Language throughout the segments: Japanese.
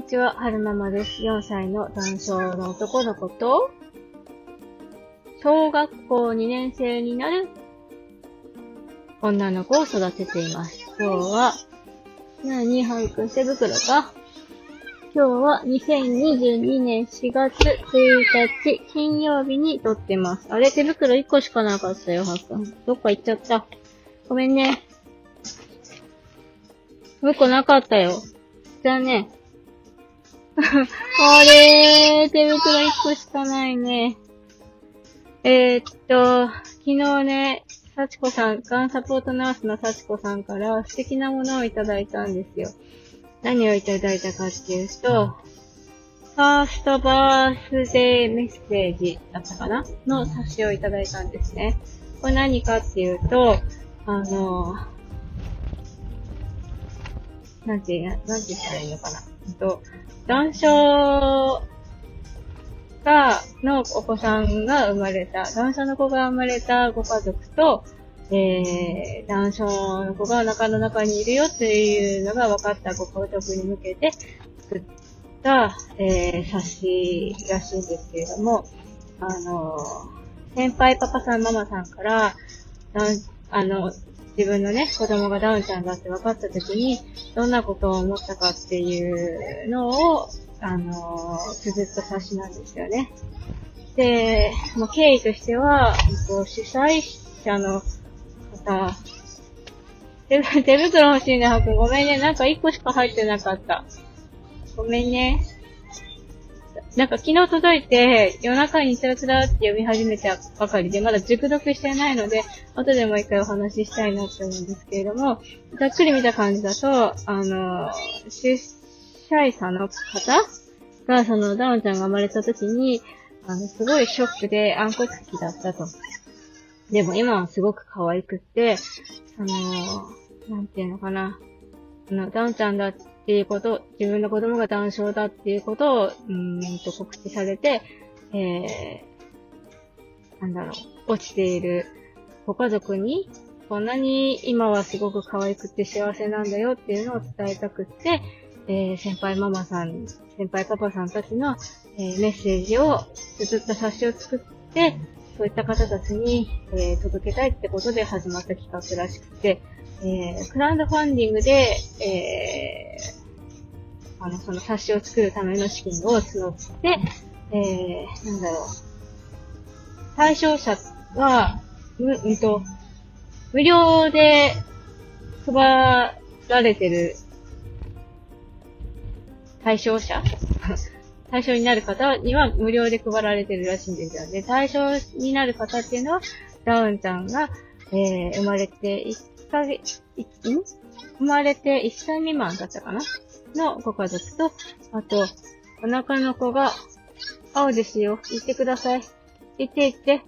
にちは、はるままです。4歳の男性の男の子と、小学校2年生になる女の子を育てています。今日は、何、はるく手袋か？今日は2022年4月1日金曜日に撮ってます。あれ手袋1個しかなかったよ、はるくん。どっか行っちゃった。ごめんね。もうなかったよ。じゃあね。あれー、手袋1個しかないね。えー、っと、昨日ね、幸子さん、がんサポートナースの幸子さんから素敵なものをいただいたんですよ。何をいただいたかっていうと、ファーストバースデーメッセージだったかな？の冊子をいただいたんですね。これ何かっていうと、あの、なんて、なんて言ったらいいのかな？と、男性が、のお子さんが生まれた、男性の子が生まれたご家族と、えー、男性の子がお腹の中にいるよっていうのが分かったご家族に向けて作った、えー、冊子らしいんですけれども、あの、先輩パパさんママさんから、あの、自分のね、子供がダウンちゃんだって分かった時に、どんなことを思ったかっていうのを、あのー、綴った冊子なんですよね。で、まあ、経緯としては、こう主催者の方、手袋欲しいね、はくん。ごめんね。なんか1個しか入ってなかった。ごめんね。なんか昨日届いて、夜中につらつらって読み始めたばかりで、まだ熟読してないので、後でもう一回お話ししたいなって思うんですけれども、ざっくり見た感じだと、あの、出社者の方が、そのダウンちゃんが生まれた時に、あの、すごいショックで暗黒期だったと。でも今はすごく可愛くって、あの、なんていうのかな。あの、ダウンちゃんだっていうこと、自分の子供がダウン症だっていうことを、うんと告知されて、えー、なんだろう、落ちているご家族に、こんなに今はすごく可愛くて幸せなんだよっていうのを伝えたくって、えー、先輩ママさん、先輩パパさんたちの、えー、メッセージを綴った冊子を作って、そういった方たちに、えー、届けたいってことで始まった企画らしくて、えー、クラウドファンディングで、えー、あの、その冊子を作るための資金を募って、えー、なんだろう。対象者は、む、うんと、無料で配られてる対象者？対象になる方には無料で配られてるらしいんですよ。で、対象になる方っていうのは、ダウンちゃんが、えー、生まれて1ヶ月、ん生まれて1歳未満だったかな？のご家族と、あと、お腹の子が、青ですよ。行ってください。行って行って。よ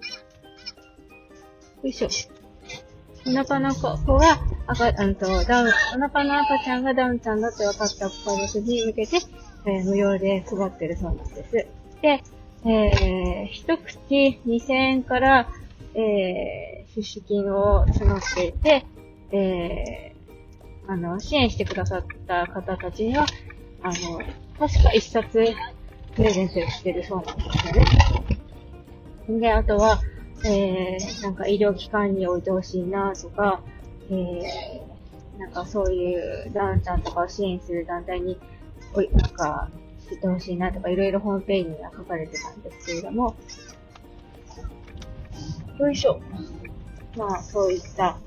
いしょ。お腹の子が、赤、うんと、ダウン、お腹の赤ちゃんがダウンちゃんだって分かったご家族に向けて、えー、無料で配ってるそうなんです。で、えー、一口2000円から、えー、出資金を募っていて、えー、あの、支援してくださった方たちには、あの、確か一冊プレゼントしてるそうなんですよね。で、あとは、えー、なんか医療機関に置いてほしいなとか、えー、なんかそういうダンちゃんとかを支援する団体におい、なんか、知ってほしいなとか、いろいろホームページには書かれてたんですけれども、よいしょ。まあ、そういった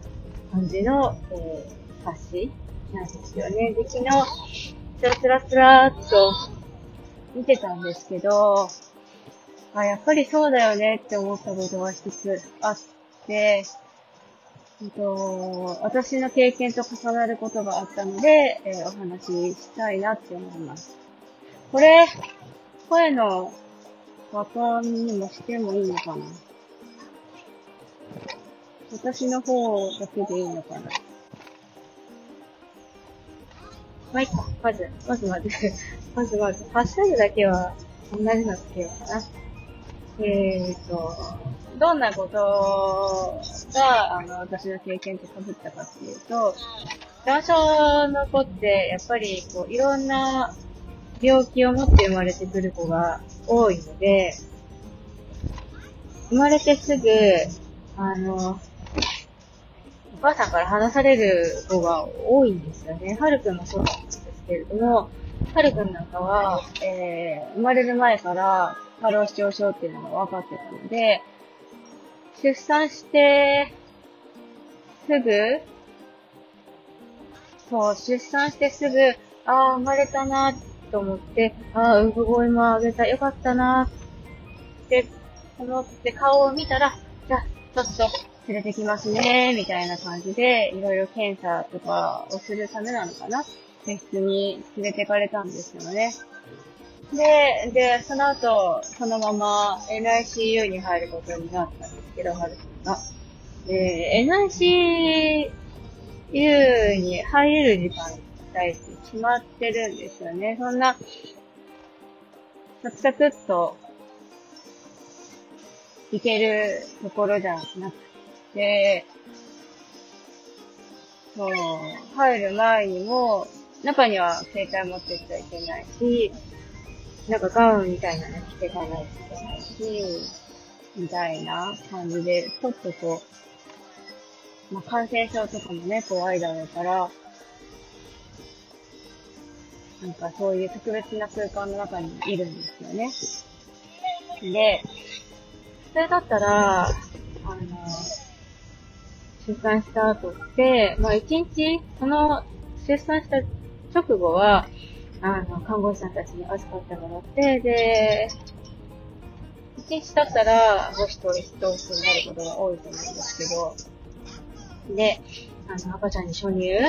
感じの、えー、冊子なんですよね。で、昨日、つらつらつらーっと見てたんですけど、あ、やっぱりそうだよねって思ったことが一つあって、えっと、私の経験と重なることがあったので、えー、お話ししたいなって思います。これ、声の録音にもしてもいいのかな？私の方だけでいいのかな？まあ、いっか。まず、まずまず、まずまず、ハッシュタグだけは同じのつけようかな。えーと、どんなことが、あの、私の経験と被ったかっていうと、男性の子って、やっぱり、こう、いろんな病気を持って生まれてくる子が多いので、生まれてすぐ、あの、お母さんから話される子が多いんですよね。はるくんもそうなんですけれども、はるくんなんかは、えー、生まれる前から過労死症症っていうのが分かってたので、出産して、すぐ、そう、出産してすぐ、ああ、生まれたなと思って、ああ、産声もあげた、よかったなって思って顔を見たら、じゃあ、ちょっと連れてきますね、みたいな感じで、いろいろ検査とかをするためなのかな。別室に連れてかれたんですよね。で、で、その後、そのまま NICU に入ることになったんですけど、はるさんが。で、NICU に入れる時間帯って決まってるんですよね。そんな、サクサクっと、行けるところじゃなくて、そう、入る前にも、中には携帯持ってっちゃいけないし、なんかガウンみたいなの着ていかないといけないし、みたいな感じで、ちょっとこう、まあ、感染症とかもね、怖いだろうから、なんかそういう特別な空間の中にいるんですよね。で、それだったら、あの、出産した後って、まあ一日、その出産した直後は、あの、看護師さんたちに預かってもらって、で、一日経ったら、母子と一等室になることが多いと思うんですけど、で、あの、赤ちゃんに初乳、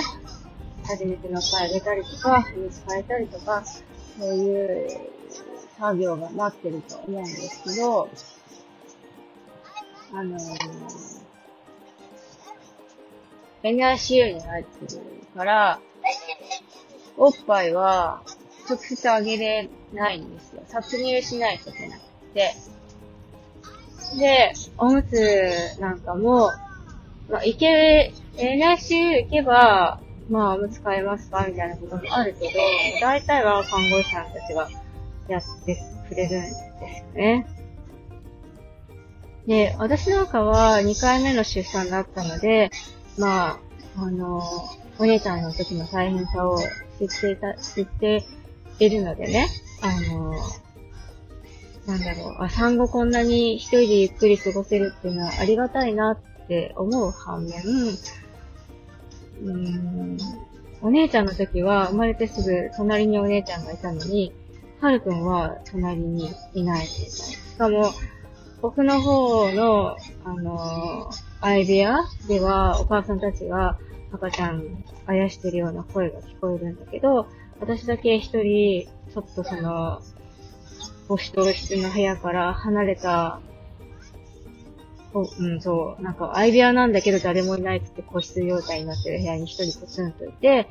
初めてのっぱいあげたりとか、水変えたりとか、そういう作業が待ってると思うんですけど、あのー、NICU に入ってるから、おっぱいは直接あげれないんですよ。殺入しないといけなくて。で、おむつなんかも、まあ、いけ、NICU 行けば、まあ、おむつ買えますかみたいなこともあるけど、大体は看護師さんたちがやってくれるんですよね。で、私なんかは2回目の出産だったので、まあ、あの、お姉ちゃんの時の大変さを知っていた、知っているのでね、あの、なんだろう、あ、産後こんなに一人でゆっくり過ごせるっていうのはありがたいなって思う反面、うーん、お姉ちゃんの時は生まれてすぐ隣にお姉ちゃんがいたのに、はるくんは隣にいないみたいな。しかも、奥の方の、あのアアイデア？では、お母さんたちが赤ちゃんあやしてるような声が聞こえるんだけど、私だけ一人、ちょっとその、母子と室の部屋から離れたお、うん、そう、なんか相部屋なんだけど誰もいないって個室状態になってる部屋に一人ポツンといて、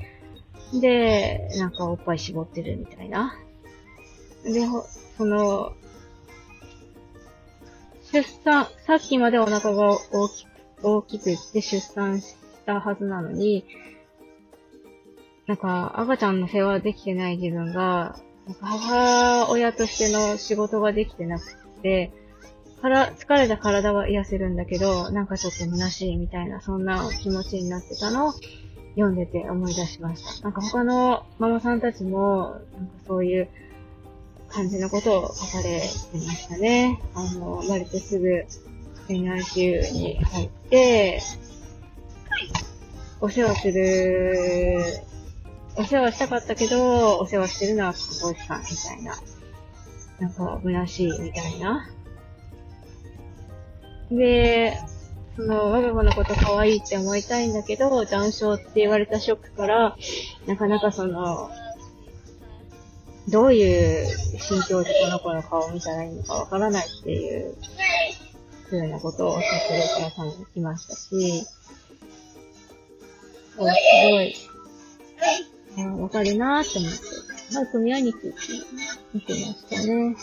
で、なんかおっぱい絞ってるみたいな。で、その、出産、さっきまでお腹が大き、大きくって出産したはずなのに、なんか赤ちゃんの世話できてない自分が、なんか母親としての仕事ができてなくて、から疲れた体は癒せるんだけど、なんかちょっと虚しいみたいな、そんな気持ちになってたのを読んでて思い出しました。なんか他のママさんたちも、なんかそういう感じのことを書かれてましたね。あの、生まれてすぐ NICU に入って、お世話する、お世話したかったけど、お世話してるのは看護師さんみたいな。なんか、虚しいみたいなで、その、我が子のこと可愛いって思いたいんだけど、ダウン症って言われたショックから、なかなかその、どういう心境でこの子の顔を見たらいいのかわからないっていう、ふうなことをおっしゃってるお母さんもいましたし、すごい、わかるなーって思って、はい、組み合いについて見てましたね。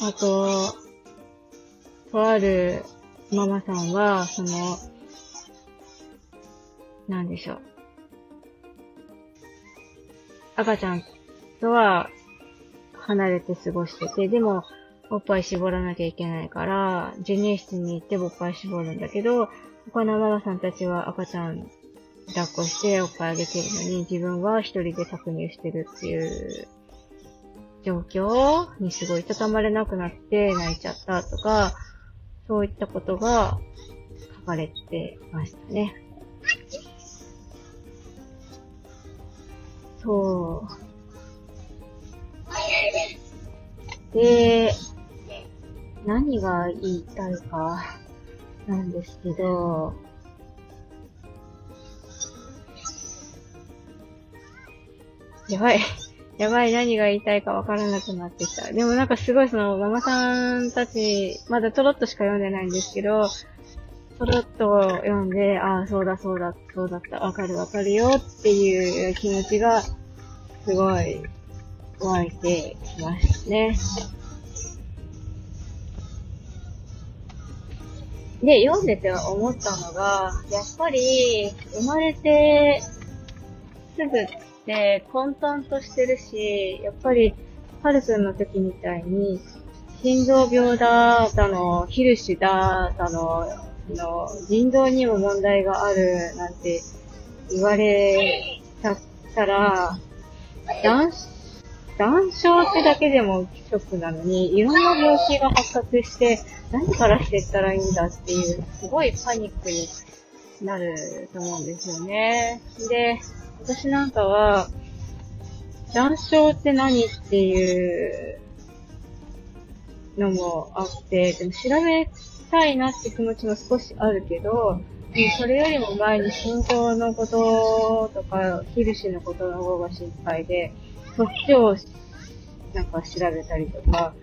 あと、とあるママさんは、その、なんでしょう。赤ちゃんとは離れて過ごしてて、でも、おっぱい絞らなきゃいけないから、授乳室に行っておっぱい絞るんだけど、他のママさんたちは赤ちゃん抱っこしておっぱいあげてるのに、自分は一人で搾乳してるっていう状況にすごいいたたまれなくなって泣いちゃったとか、そういったことが書かれてましたね。そう。で、何が言いたいか、なんですけど、やばい。やばい、何が言いたいかわからなくなってきた。でもなんかすごいその、ママさんたち、まだちょろっとしか読んでないんですけど、ちょろっと読んで、ああ、そうだそうだ、そうだった、わかるわかるよっていう気持ちが、すごい、湧いてきましたね。で、読んでて思ったのが、やっぱり、生まれて、すぐで、混沌としてるし、やっぱり、ハルくんの時みたいに、心臓病だ、だの、ヒルシだ、だの、の、腎臓にも問題がある、なんて言われたら、断、断症ってだけでもショックなのに、いろんな病気が発覚して、何からしていったらいいんだっていう、すごいパニックになると思うんですよね。で、私なんかは、断症って何っていうのもあって、でも調べたいなって気持ちも少しあるけど、それよりも前に心臓のこととか、ヒルシのことの方が心配で、そっちをなんか調べたりとか、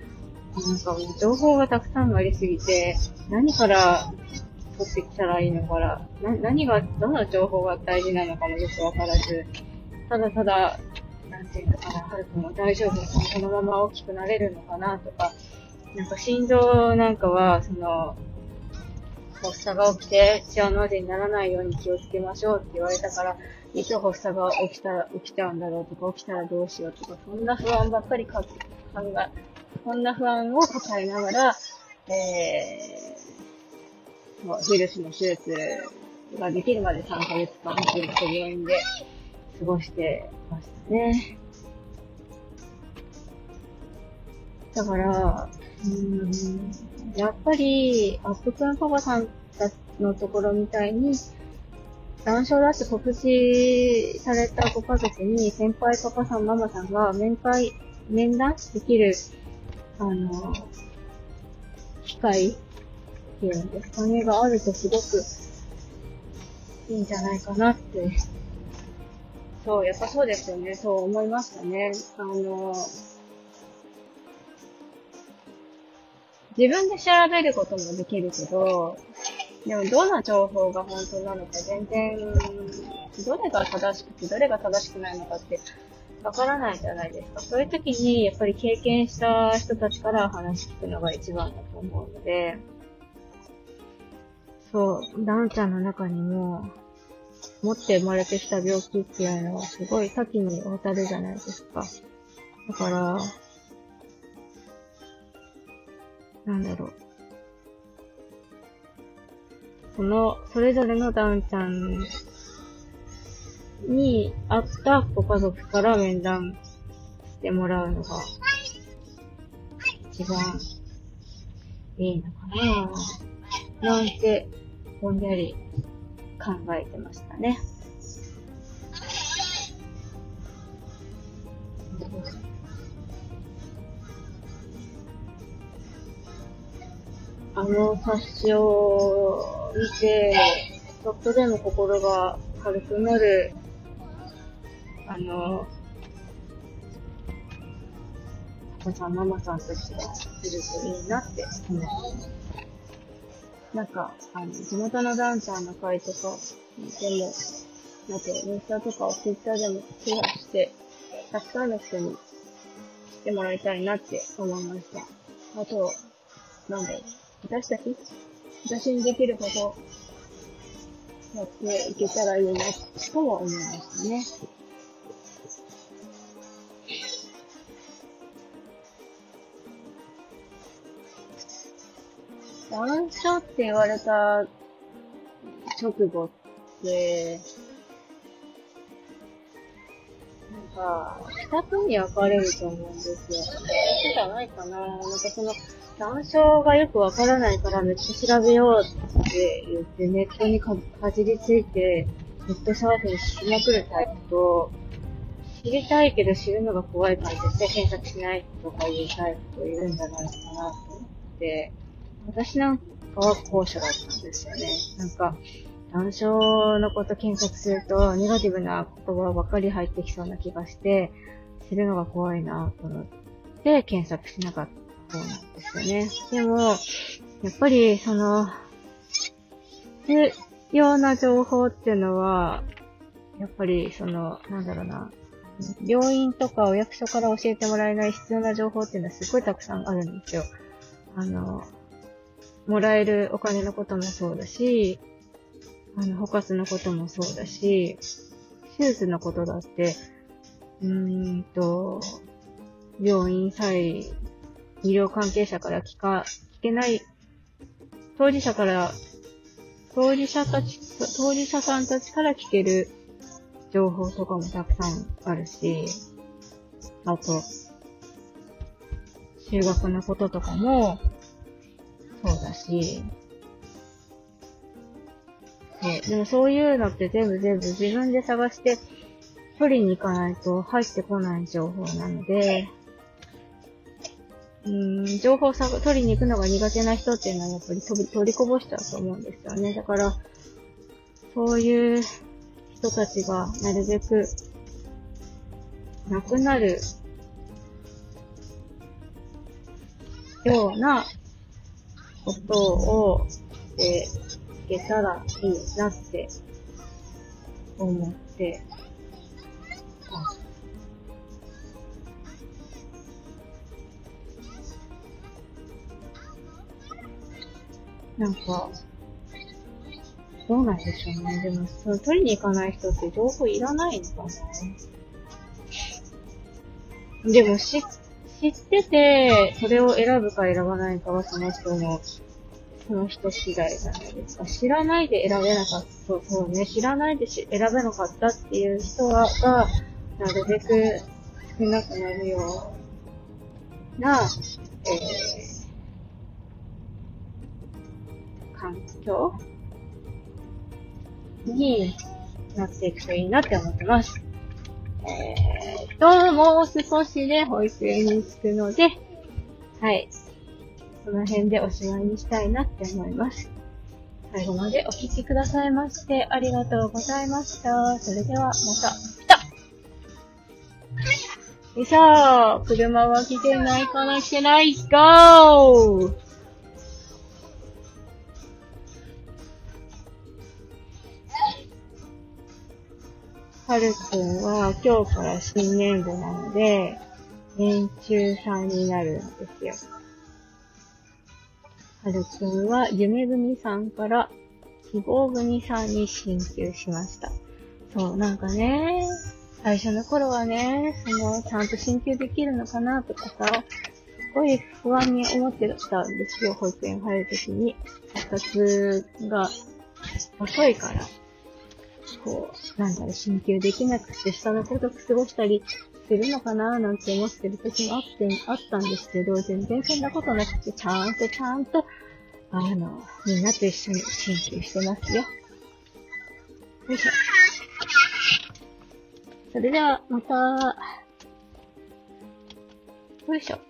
なんかもう情報がたくさんありすぎて、何から取ってきたらいいのかな、な何が、どの情報が大事なのかもよくわからず、ただただ、なんていうのかな、はるくんも大丈夫このまま大きくなれるのかなとか、なんか心臓なんかは、その、発作が起きて血の字にならないように気をつけましょうって言われたから、いつ発作が起きたら、起きちゃうんだろうとか、起きたらどうしようとか、そんな不安ばっかり考え、そんな不安を抱えながら、えー、ヒルスの手術ができるまで3ヶ月間、ずっと病院で過ごしてましたね。だから、うん、やっぱり、アップくんパパさんのところみたいに、断症だって告知されたご家族に先輩パパさん、ママさんが面会、面談できる、あの、機会っていうんですかね、があるとすごくいいんじゃないかなって。そう、やっぱそうですよね。そう思いましたね。あの、自分で調べることもできるけど、でもどんな情報が本当なのか全然、どれが正しくてどれが正しくないのかってわからないじゃないですか。そういう時にやっぱり経験した人たちから話聞くのが一番だと思うので、そう、ダンちゃんの中にも、持って生まれてきた病気っていうのはすごい多岐にわたるじゃないですか。だから、なんだろう。この、それぞれのダウンちゃんに会ったご家族から面談してもらうのが、一番いいのかななんてぼんやり考えてましたね。あの冊子を見て、ちょっとでも心が軽くなる、あの、パパさん、ママさんたちがいるといいなって思います。なんか、あの、地元のダンサーの会とかでも、なんか、インスタとかをツイッターでもシェアして、たくさんの人に来てもらいたいなって思いました。あと、なんだろう、私たち、私にできることやっていけたらいいな、とは思いましたね。板書って言われた直後って、なんか、二つに分かれると思うんですよ。二つじゃないかな。なんかその、難所がよくわからないからめっちゃ調べようって言ってネットにかじりついてネットサーフィンしまくるタイプと、知りたいけど知るのが怖いから絶対検索しないとかいうタイプといるんじゃないかなと思って、私なんかは後者だったんですよね。なんか、難所のこと検索すると、ネガティブな言葉ばかり入ってきそうな気がして、知るのが怖いなと思って検索しなかった方なんですよね。でも、やっぱり、その、必要な情報っていうのは、やっぱり、その、なんだろうな、病院とかお役所から教えてもらえない必要な情報っていうのはすごいたくさんあるんですよ。あの、もらえるお金のこともそうだし、あの、補活のこともそうだし、手術のことだって、うーんと、病院さえ、医療関係者から聞か、聞けない、当事者から、当事者たち、当事者さんたちから聞ける情報とかもたくさんあるし、あと、修学のこととかも、そうだし、そう。でもそういうのって全部全部自分で探して取りに行かないと入ってこない情報なので、うん、情報を取りに行くのが苦手な人っていうのはやっぱり取り取りこぼしちゃうと思うんですよね。だから、そういう人たちがなるべくなくなるようなことをしていけたらいいなって思ってなんか、どうなんでしょうね。でも、その取りに行かない人って情報いらないのかなでも、し、知ってて、それを選ぶか選ばないかはその人の、その人次第じゃないですか。知らないで選べなかった、そうそうね、知らないでし選べなかったっていう人はが、なるべく少なくなるような、えー、環境？になっていくといいなって思ってます。えーと、もう少しで保育園に着くので、はい。その辺でおしまいにしたいなって思います。最後までお聞きくださいましてありがとうございました。それではまた。来たよいしょ車は来てないかな来てないゴはるくんは今日から新年度なので、年中さんになるんですよ。はるくんは夢組さんから希望組さんに進級しました。そう、なんかね、最初の頃はね、その、ちゃんと進級できるのかなとかさ、すごい不安に思ってたんですよ、保育園入るときに。発達が遅いから。こう、なんだろう、進級できなくて下の子と過ごしたりするのかななんて思ってる時もあって、あったんですけど、全然そんなことなくて、ちゃんとちゃんと、あの、みんなと一緒に進級してますよ。よいしょ。それでは、また、よいしょ。